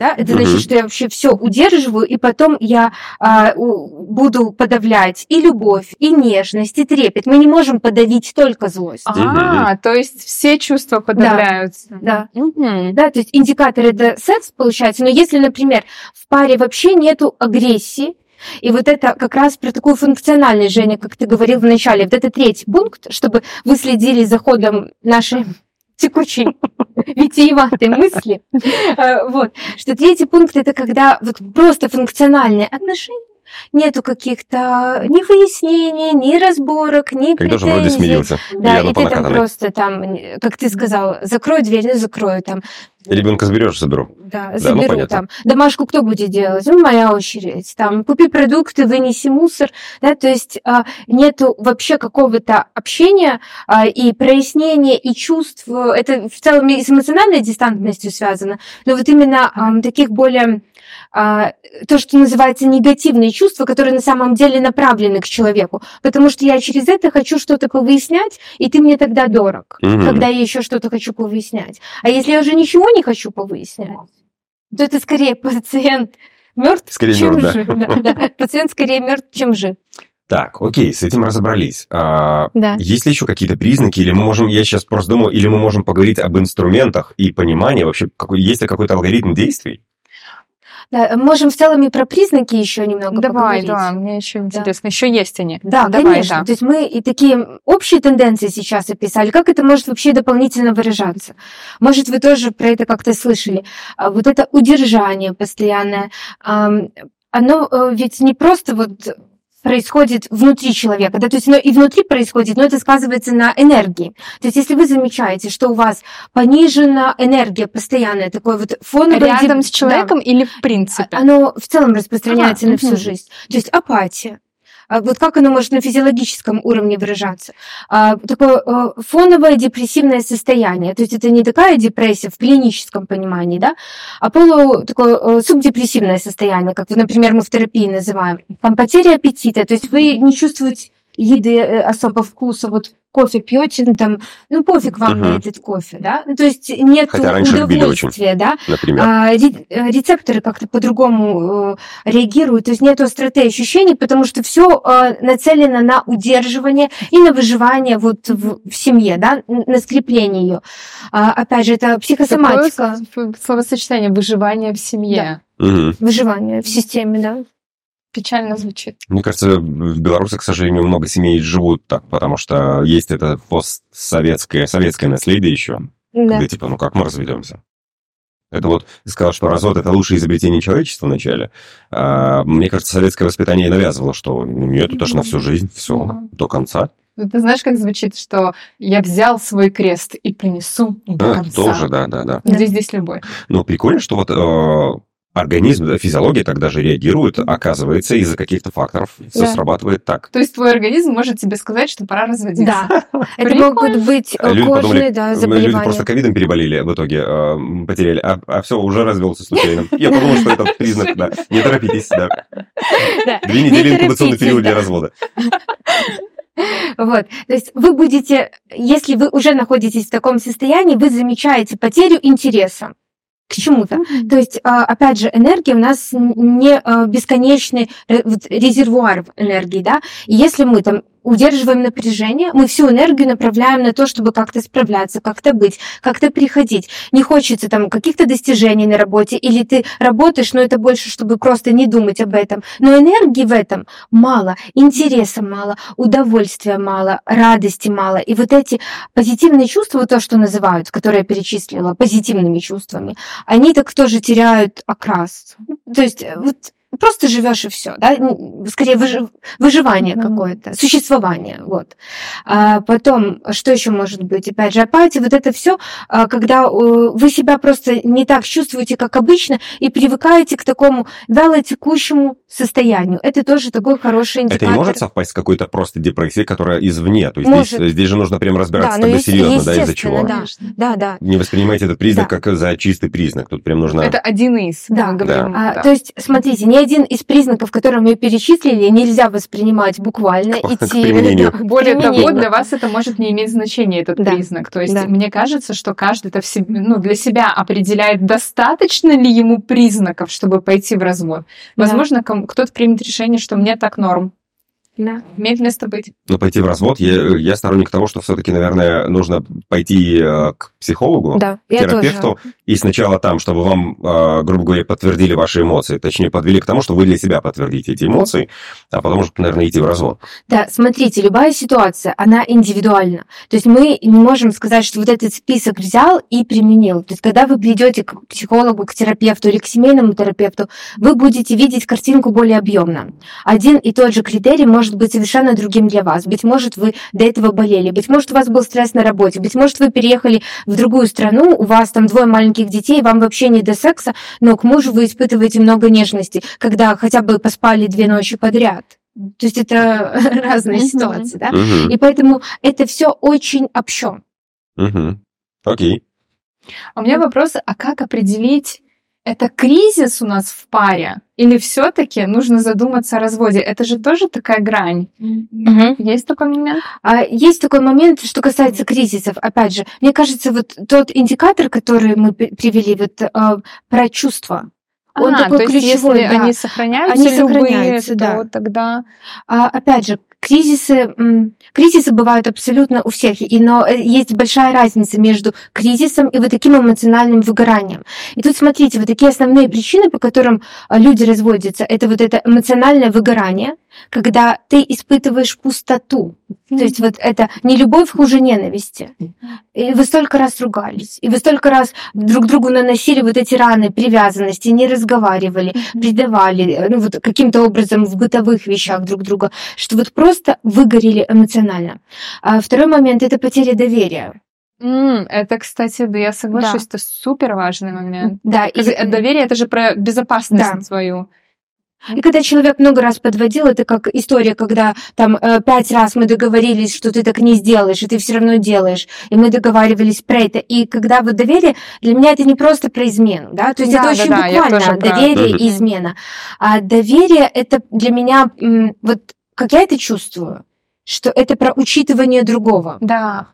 Да, это значит, что я вообще все удерживаю, и потом я а, у- буду подавлять и любовь, и нежность, и трепет. Мы не можем подавить только злость. А, то есть все чувства подавляются. Да. Мгм. Да, то есть индикатор это секс получается, но если, например, в паре вообще нету агрессии, и вот это как раз про такую функциональность, Женя, как ты говорил в начале, вот это третий пункт, чтобы вы следили за ходом нашей текучей, витиеватой мысли. Э, Вот, что третий пункт это когда вот просто функциональные отношения, нету каких-то ни выяснений, ни разборок, ни Когда же вроде претензий. смирился. Да, ну и ты там просто там, как ты сказал, закрой дверь, ну закрою там, Ребенка заберешь, заберу. да, ну, заберу понятно. там. Домашку кто будет делать? Ну, моя очередь. Там, купи продукты, вынеси мусор. Да, то есть а, нету вообще какого-то общения а, и прояснения, и чувств. Это в целом и с эмоциональной дистантностью связано. Но вот именно таких более то, что называется негативные чувства, которые на самом деле направлены к человеку. Потому что я через это хочу что-то повыяснять, и ты мне тогда дорог, Мгм. когда я еще что-то хочу повыяснять. А если я уже ничего не хочу повыяснять, то это скорее пациент мертв, Скорее чем мертв, да. жив. Да, да. Пациент скорее мертв, чем жив. Так, окей, с этим разобрались. А, Да. Есть ли еще какие-то признаки, или мы можем, я сейчас просто думаю, или мы можем поговорить об инструментах и понимании вообще, какой, есть ли какой-то алгоритм действий? Да, можем в целом и про признаки еще немного Давай, поговорить. да, мне еще интересно. Еще есть они. Да, Давай, конечно. да. То есть мы и такие общие тенденции сейчас описали. Как это может вообще дополнительно выражаться? Может, вы тоже про это как-то слышали. А Вот это удержание постоянное. Оно э, ведь не просто вот происходит внутри человека, да, то есть оно и внутри происходит, но это сказывается на энергии. То есть если вы замечаете, что у вас понижена энергия постоянная, такой вот фоновый... Рядом с человеком или в принципе? да, оно в целом распространяется Ага, на всю жизнь. То есть апатия. А Вот как оно может на физиологическом уровне выражаться? А, Такое э, фоновое депрессивное состояние. То есть это не такая депрессия в клиническом понимании, да, а полу такое э, субдепрессивное состояние, как, например, мы в терапии называем. Там потеря аппетита, то есть вы не чувствуете еды э, особо вкуса, вот кофе пьете, ну, там, ну пофиг вам на Мгм. этот кофе, да, ну, то есть нет Хотя раньше любили очень. удовольствия, да, Например. а, э, рецепторы как-то по-другому э, реагируют, то есть нет остроты ощущений, потому что все нацелено на удерживание и на выживание вот в, в семье, да, на скрепление ее. опять же, это психосоматика, Такое словосочетание выживание в семье. Мгм. выживание в системе, да. Печально звучит. Мне кажется, в Беларуси, к сожалению, много семей живут так, потому что есть это постсоветское советское наследие еще, Да. где типа, ну как мы разведемся? Это вот, ты сказал, что развод это лучшее изобретение человечества вначале. А, мне кажется, советское воспитание и навязывало, что ну, нет, это же на всю жизнь, все, Мгм. до конца. Ты знаешь, как звучит, что я взял свой крест и принесу до А, конца. тоже, да, да, да. Где здесь любовь? Ну, прикольно, что вот э, организм, физиология тогда же реагирует, оказывается, из-за каких-то факторов все Да. срабатывает так. То есть твой организм может тебе сказать, что пора разводиться. Да, это могут быть э, Люди кожные подумали, да, Люди заболевания. просто ковидом переболели в итоге, э, потеряли, а, все, уже развелся случайно. Я подумал, что это признак, да. Не торопитесь, да. Две Не недели инкубационный период для да. развода. Вот, то есть вы будете, если вы уже находитесь в таком состоянии, вы замечаете потерю интереса к чему-то. То есть, а, опять же, энергия у нас не а, бесконечный резервуар энергии, да. И если мы там удерживаем напряжение, мы всю энергию направляем на то, чтобы как-то справляться, как-то быть, как-то приходить. Не хочется там каких-то достижений на работе, или ты работаешь, но это больше, чтобы просто не думать об этом. Но энергии в этом мало, интереса мало, удовольствия мало, радости мало. И вот эти позитивные чувства, то, что называют, которые я перечислила, позитивными чувствами, они так тоже теряют окрас. То есть э, вот просто живешь и все, да, скорее выжи- выживание Мгм. какое-то, существование, вот. А потом, что еще может быть? Опять же, апатия, вот это все, когда э, вы себя просто не так чувствуете, как обычно, и привыкаете к такому вялотекущему состоянию. Это тоже такой хороший Это индикатор. не может совпасть с какой-то просто депрессией, которая извне. То есть здесь, Может. здесь же нужно прям разбираться Да, ну, тогда есте- серьезно, да, из-за чего. Да, да, да. Не воспринимайте этот признак Да. как за чистый признак. Тут прям нужно... Это один из. Да. говорим, А, да. То есть, смотрите, ни один из признаков, которые мы перечислили, нельзя воспринимать буквально, К- к идти... применению. Да, к Более того, для вас это может не иметь значения, этот Да. признак. То есть Да. мне кажется, что каждый это в себе, ну, для себя определяет, достаточно ли ему признаков, чтобы пойти в развод. Да. Возможно, ком- кто-то примет решение, что мне так норм. Да. Имеет место быть. Но пойти в развод, я, я сторонник того, что все-таки, наверное, нужно пойти э, к психологу, Да, к терапевту, и сначала там, чтобы вам, э, грубо говоря, подтвердили ваши эмоции, точнее, подвели к тому, что вы для себя подтвердите эти эмоции, а потом уже, наверное, идти в развод. Да, смотрите, любая ситуация, она индивидуальна. То есть мы не можем сказать, что вот этот список взял и применил. То есть когда вы придете к психологу, к терапевту или к семейному терапевту, вы будете видеть картинку более объемно. Один и тот же критерий может быть совершенно другим для вас. Быть может, вы до этого болели, быть может, у вас был стресс на работе, быть может, вы переехали в другую страну, у вас там двое маленьких детей, вам вообще не до секса, но к мужу вы испытываете много нежности, когда хотя бы поспали две ночи подряд. То есть это разные Мгм. ситуации, да? Мгм, И поэтому это все очень общо. Окей. А у меня вопрос, а как определить, это кризис у нас в паре или все-таки нужно задуматься о разводе? Это же тоже такая грань. Есть такой момент? А есть такой момент, что касается кризисов. Опять же, мне кажется, вот тот индикатор, который мы при- привели, вот а, про чувства, Он А, такой то есть ключевой, если да. они сохраняются, Они любые, сохраняются, то да. тогда... А, опять же, кризисы, кризисы бывают абсолютно у всех, и, но э, есть большая разница между кризисом и вот таким эмоциональным выгоранием. И тут смотрите, вот такие основные причины, по которым а, люди разводятся, это вот это эмоциональное выгорание, когда ты испытываешь пустоту. То есть вот это не любовь хуже ненависти. И вы столько раз ругались, и вы столько раз друг другу наносили вот эти раны привязанности, не разговаривали, предавали, ну вот каким-то образом в бытовых вещах друг друга, что вот просто выгорели эмоционально. А второй момент — это потеря доверия. М, это, кстати, да, я соглашусь, это супер важный момент. Да, и, Э, Доверие это же про безопасность Да. свою. И когда человек много раз подводил, это как история, когда там э, пять раз мы договорились, что ты так не сделаешь, и ты все равно делаешь, и мы договаривались про это. И когда вот доверие, для меня это не просто про измену, да, то есть Да, это да, очень да, буквально про- доверие Мгм. и измена. А доверие это для меня вот как я это чувствую, что это про учитывание другого. Да.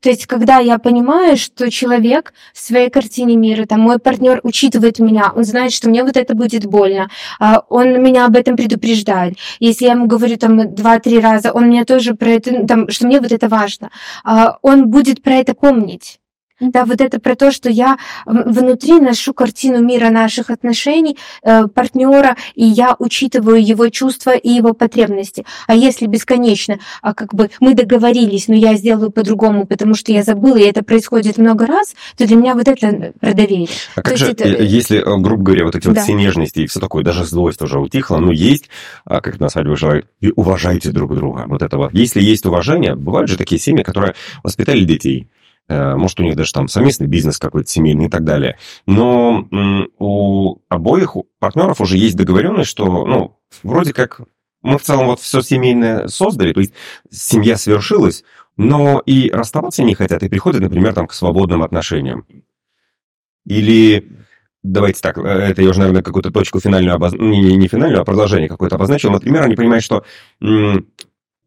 То есть, когда я понимаю, что человек в своей картине мира, там, мой партнер учитывает меня, он знает, что мне вот это будет больно, а, он меня об этом предупреждает. Если я ему говорю там два-три раза, он мне тоже про это, ну, там, что мне вот это важно, а, он будет про это помнить. Да, вот это про то, что я внутри ношу картину мира наших отношений, э, партнера, и я учитываю его чувства и его потребности. А если бесконечно, а как бы мы договорились, но я сделаю по-другому, потому что я забыла, и это происходит много раз, то для меня вот это про доверие. А То как есть же, это- э, если, э, грубо говоря, вот эти вот Да. все нежности и все такое, даже злость уже утихла, но есть, а, как на свадьбе желают, и уважайте друг друга. Вот это вот. Если есть уважение, бывают же такие семьи, которые воспитали детей, э, может, у них даже там совместный бизнес какой-то семейный и так далее. Но у обоих партнеров уже есть договоренность, что, ну, вроде как мы в целом вот все семейное создали, то есть семья свершилась, но и расставаться не хотят, и приходят, например, там, к свободным отношениям. Или давайте так, э, это я уже, наверное, какую-то точку финальную, обоз... не, не- финальную, а продолжение какое-то обозначил. Например, они понимают, что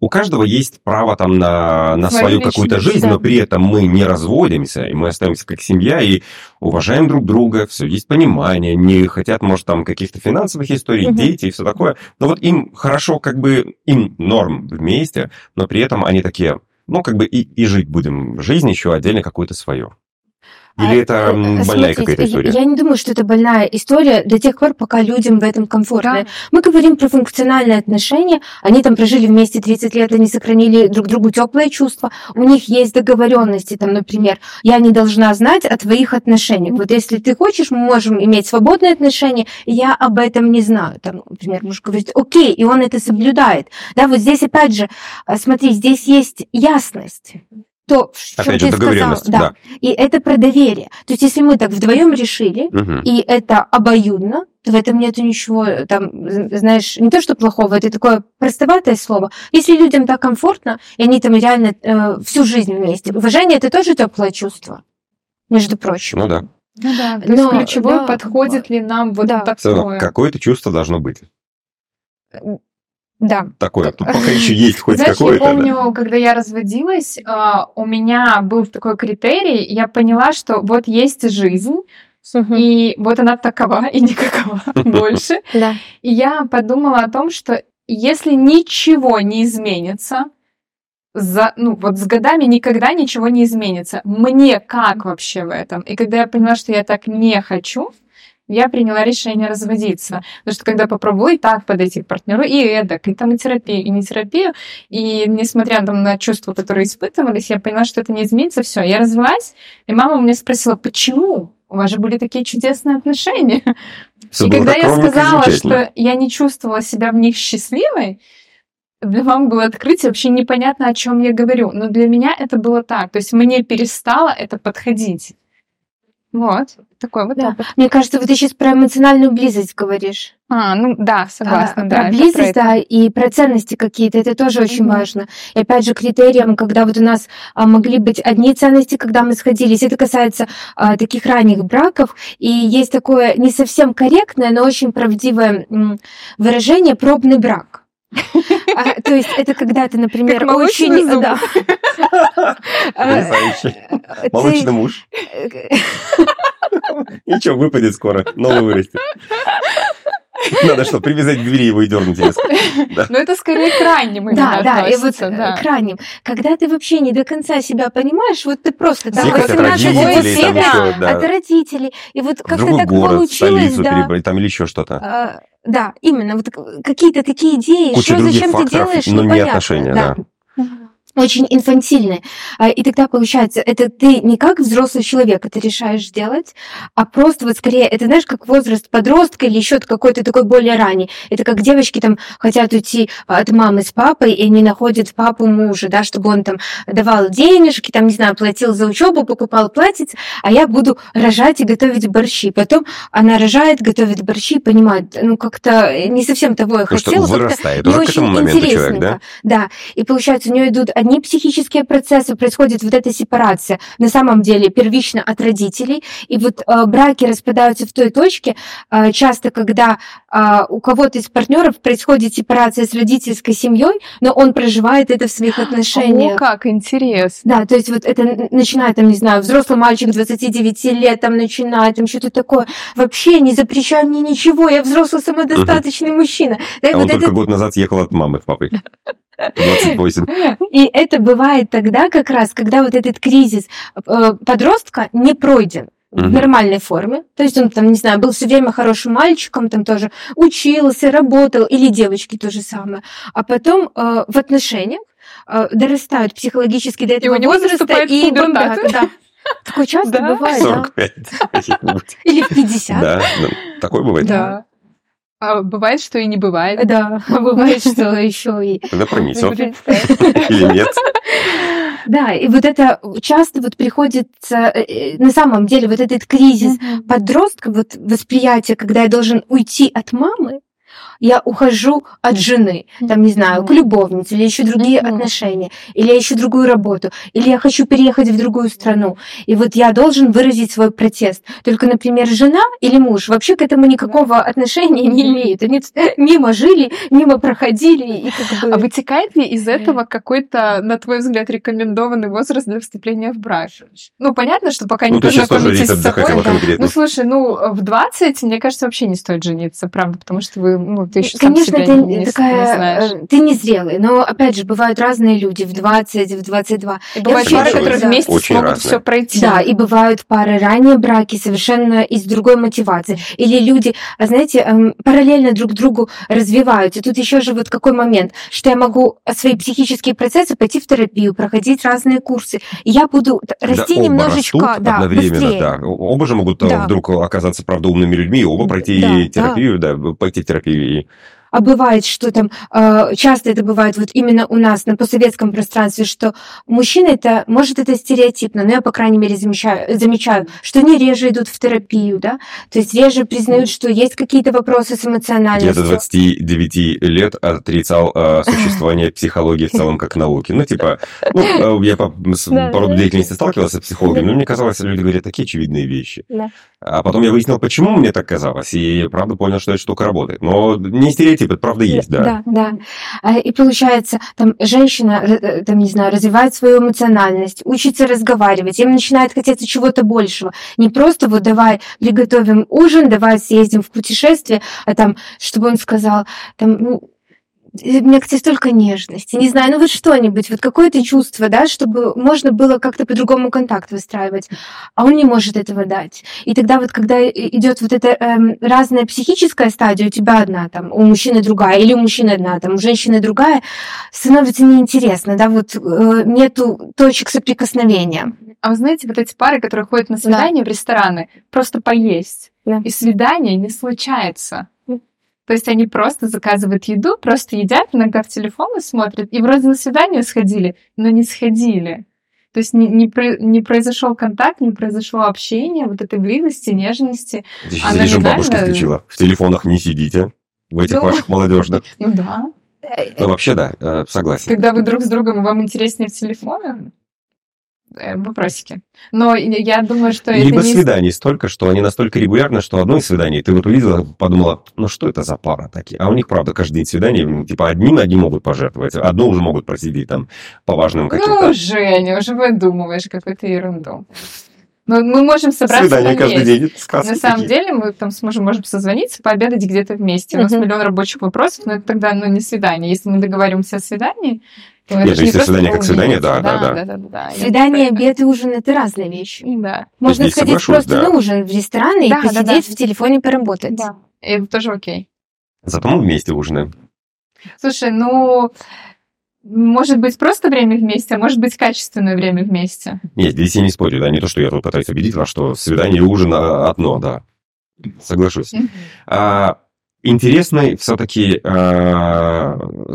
у каждого есть право там на, на Свою свою какую-то жизнь, да. но при этом мы не разводимся, и мы остаемся как семья, и уважаем друг друга, все есть понимание, не хотят, может, там каких-то финансовых историй, Мгм. дети и все такое. Но вот им хорошо, как бы, им норм вместе, но при этом они такие, ну, как бы и, и жить будем, жизнь еще отдельно какую-то свою. Или А, это э, м, больная смотрите, какая-то история? Я не думаю, что это больная история до тех пор, пока людям в этом комфортно. Да. Мы говорим про функциональные отношения. Они там прожили вместе 30 лет, они сохранили друг другу теплые чувства. У них есть договоренности, там, например, я не должна знать о твоих отношениях. Вот если ты хочешь, мы можем иметь свободные отношения, и я об этом не знаю. Там, например, муж говорит, окей, и он это соблюдает. Да, вот здесь опять же, а, смотри, здесь есть ясность. То, в Опять же, ты сказал, договоренность, да. И это про доверие. То есть, если мы так вдвоем решили, Мгм. и это обоюдно, то в этом нету ничего, э, там, знаешь, не то, что плохого, это такое простоватое слово. Если людям так комфортно, и они там реально э, всю жизнь вместе. Уважение это тоже теплое чувство, между прочим. Ну да. Ну да, то есть Но, ключевое, да, подходит ли нам вот да. Такое. какое-то чувство должно быть. Да. Такое. Тут пока еще есть хоть Знаешь, я какое-то. да. помню, когда я разводилась, а, у меня был такой критерий, я поняла, что вот есть жизнь, и вот она такова и никакова больше. Да. И я подумала о том, что если ничего не изменится, за, ну вот с годами никогда ничего не изменится. Мне как вообще в этом? И когда я поняла, что я так не хочу, я приняла решение разводиться. Потому что когда попробовала и так подойти к партнеру, и эдак, и там и терапию, и не терапию, и несмотря там, на чувства, которые испытывались, я поняла, что это не изменится, все. Я развелась, и мама у меня спросила, почему? У вас же были такие чудесные отношения. Всё и когда я сказала, что я не чувствовала себя в них счастливой, для мамы было открытие, вообще непонятно, о чем я говорю. Но для меня это было так. То есть мне перестало это подходить. Вот. Такой вот Да. опыт. Мне кажется, вот ты сейчас про эмоциональную близость говоришь. А, ну да, согласна, А, да. про близость, это. да, и про ценности какие-то, это тоже очень Мгм. важно. И опять же, критерием, когда вот у нас а, могли быть одни ценности, когда мы сходились, это касается а, таких ранних браков, и есть такое не совсем корректное, но очень правдивое м, выражение «пробный брак». А, То есть это когда ты, например, очень... да. А, ты- Молочный муж. Ничего, выпадет скоро. Новый вырастет. Надо что, привязать к двери его и дернуть резко. Но это скорее к ранним Да, именно да, и вот э, да. к ранним. Когда ты вообще не до конца себя понимаешь, вот ты просто там Съехать от 18 родителей, лет, там да, еще, да. от родителей. И вот как-то так город, получилось, да. перебрать, там или еще что-то. Да, именно, вот к- какие-то такие идеи, Куча что других зачем ты факторов, делаешь, но не непонятно, отношения, да. Очень инфантильные. А, И тогда получается, это ты не как взрослый человек это решаешь делать, а просто вот скорее, это знаешь, как возраст подростка или еще какой-то такой более ранний. Это как девочки там хотят уйти от мамы с папой, и они находят папу мужа, да, чтобы он там давал денежки, там, не знаю, платил за учебу, покупал платьице, а я буду рожать и готовить борщи. Потом она рожает, готовит борщи, понимает, ну как-то не совсем того я Потому хотела. вырастает уже к этому моменту человек, да? Да, и получается, у нее идут одни психические процессы, происходит вот эта сепарация, на самом деле, первично от родителей, и вот э, браки распадаются в той точке, э, часто, когда э, у кого-то из партнеров происходит сепарация с родительской семьей, но он проживает это в своих О, отношениях. как интересно. Да, то есть вот это начинает, там, не знаю, взрослый мальчик 29 лет, там, начинает, там, что-то такое. Вообще не запрещаю мне ничего, я взрослый самодостаточный мужчина. Да, А вот он только это год назад съехал от мамы в папы. 28. И это бывает тогда как раз, когда вот этот кризис э, подростка не пройден в нормальной форме. То есть он там, не знаю, был все время хорошим мальчиком, там тоже учился, работал, или девочки то же самое. А потом э, в отношениях э, дорастают психологически до этого него возраста и бомбят. Да. Такое часто Да. бывает, да. 45. каких-нибудь. Или в 50. Да, ну, такое бывает. Да. А бывает, что и не бывает. Да, бывает, что еще и Тогда пронесет или нет. Да, и вот это часто вот приходится, э, э, на самом деле, вот этот кризис подростка, вот восприятие, когда я должен уйти от мамы, я ухожу от жены, там, не знаю, к любовнице, или еще другие отношения, или я ищу другую работу, или я хочу переехать в другую страну. И вот я должен выразить свой протест. Только, например, жена или муж вообще к этому никакого отношения не Мгм. имеют. Они мимо жили, мимо проходили, и как бы... А вытекает ли из этого какой-то, на твой взгляд, рекомендованный возраст для вступления в брак? Ну, понятно, что пока Ну, не познакомитесь с собой. да. Ну, слушай, ну, в 20, мне кажется, вообще не стоит жениться, правда, потому что вы, ну, ты еще сам Конечно, себя ты не, не такая, знаешь. э, ты незрелый, но опять же бывают разные люди в 20, в 22. И бывают вообще пары, которые да. вместе Очень смогут разные. все пройти. Да, и бывают пары ранние браки совершенно из другой мотивации. Или люди, а знаете, эм, параллельно друг другу развиваются. Тут еще же вот какой момент, что я могу свои психические процессы пойти в терапию, проходить разные курсы. И я буду Да, расти оба немножечко, растут да, одновременно, быстрее. да. Оба же могут э, Да. вдруг оказаться, правда, умными людьми, и оба пройти Да, терапию, да, пойти в терапию. и- А бывает, что там, э, часто это бывает вот именно у нас на постсоветском пространстве, что мужчины это, может это стереотипно, но я, по крайней мере, замечаю, замечаю, что они реже идут в терапию, да, то есть реже признают, что есть какие-то вопросы с Я эмоциональностью. до 29 лет отрицал э, существование психологии в целом как науки. Ну, типа, ну, э, я по, по роду деятельности сталкивался с психологами, но мне казалось, люди говорят такие очевидные вещи. А потом я выяснил, почему мне так казалось, и правда понял, что эта штука работает. Но не стереотип, это правда есть, да. Да, да. А, И получается, там женщина, э, э, там, не знаю, развивает свою эмоциональность, учится разговаривать, им начинает хотеться чего-то большего. Не просто вот давай приготовим ужин, давай съездим в путешествие, а там, чтобы он сказал, там, ну, мне к тебе столько нежности, не знаю, ну вот что-нибудь, вот какое-то чувство, да, чтобы можно было как-то по-другому контакт выстраивать, а он не может этого дать. И тогда вот, когда идет вот эта эм, разная психическая стадия, у тебя одна, там, у мужчины другая, или у мужчины одна, там, у женщины другая, становится неинтересно, да, вот э, нету точек соприкосновения. А вы знаете, вот эти пары, которые ходят на свидание в рестораны, просто поесть. Да. И свидание не случается. То есть они просто заказывают еду, просто едят, иногда в телефоны смотрят, и вроде на свидание сходили, но не сходили. То есть не, не, про- не произошел контакт, не произошло общение, вот этой близости, нежности. Здесь Она режим реально- бабушка включила. В телефонах не сидите, в этих Ну. ваших молодежных. Ну да. Ну, вообще, да, э, согласен. Когда вы друг с другом, вам интереснее в телефоне, вопросики. Но я думаю, что это Либо не... свиданий столько, что они настолько регулярны, что одно из свиданий ты вот увидела, подумала, ну что это за пара такие? А у них, правда, каждый день свидание, м, типа одним одни могут пожертвовать, одно уже могут просидеть там по важным Ну, каким-то. Женя, уже выдумываешь какую-то ерунду. Ну, мы можем собраться Свидание на каждый день. Сказки На самом такие. деле мы там сможем, можем созвониться, пообедать где-то вместе. У нас Мгм. миллион рабочих вопросов, но это тогда ну, не свидание. Если мы договоримся о свидании, Нет, это же если просто свидание как свидание, да, да, да. да, да, да. Я Свидание, это. обед и ужин – это разные вещи. Да. Можно здесь сходить просто да. на ужин в ресторан и Да, да, посидеть да. в телефоне поработать. Да. Это тоже окей. Зато мы вместе ужинаем. Слушай, ну, может быть, просто время вместе, а может быть, качественное время вместе. Нет, здесь я не спорю, да, не то, что я тут пытаюсь убедить вас, что свидание и ужин а, одно, да. Соглашусь. А, интересное все-таки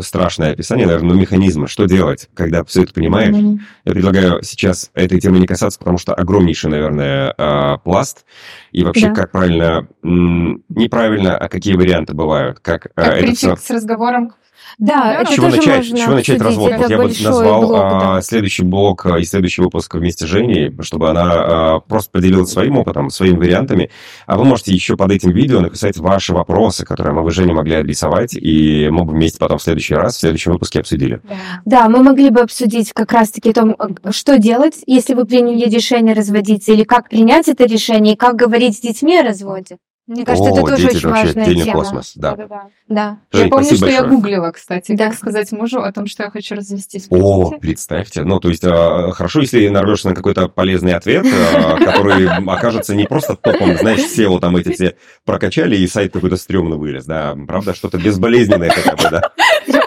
страшное описание, наверное, ну, механизма. Что делать, когда все это понимаешь? Мгм. Я предлагаю сейчас этой темы не касаться, потому что огромнейший, наверное, а, пласт. И вообще, Да. как правильно, м, неправильно, а какие варианты бывают, как, а, Как это всё- с разговором? Да, Да, это С чего тоже начать, можно чего начать развод? Это Вот я бы назвал блок, а, да. следующий блок а, и следующий выпуск вместе с Женей, чтобы она а, просто поделилась своим опытом, своими вариантами. А вы можете еще под этим видео написать ваши вопросы, которые мы, вы, Жене, могли адресовать, и мы бы вместе потом в следующий раз, в следующем выпуске обсудили. Да, мы могли бы обсудить как раз-таки о том, э, что делать, если вы приняли решение разводиться, или как принять это решение, и как говорить с детьми о разводе. Мне кажется, это О, тоже дети, очень это вообще важная отдельный тема. космос. Да. Да-да-да. Да. Я Жень, помню, спасибо что я большое. гуглила, кстати, Да. как сказать мужу о том, что я хочу развестись. О, представьте. Ну, то есть, а, хорошо, если нарвешься на какой-то полезный ответ, а, который окажется не просто топом, знаешь, SEO там эти все прокачали, и сайт какой-то стрёмно вылез, да, правда, что-то безболезненное хотя бы, да.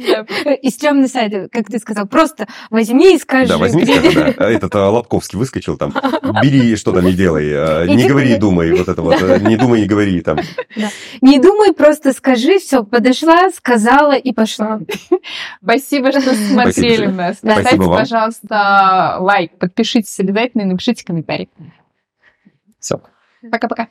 Из темной сайта, как ты сказал, просто возьми и скажи. Да, возьми, где- скажи, да. А Этот а, Лобковский выскочил там, бери, что там не делай, а, не говори, думай, вот это вот, а, не думай, не говори там. Не думай, просто скажи, все, подошла, сказала и пошла. Спасибо, что смотрели нас. Ставьте, пожалуйста, лайк, подпишитесь обязательно и напишите комментарий. Все. Пока-пока.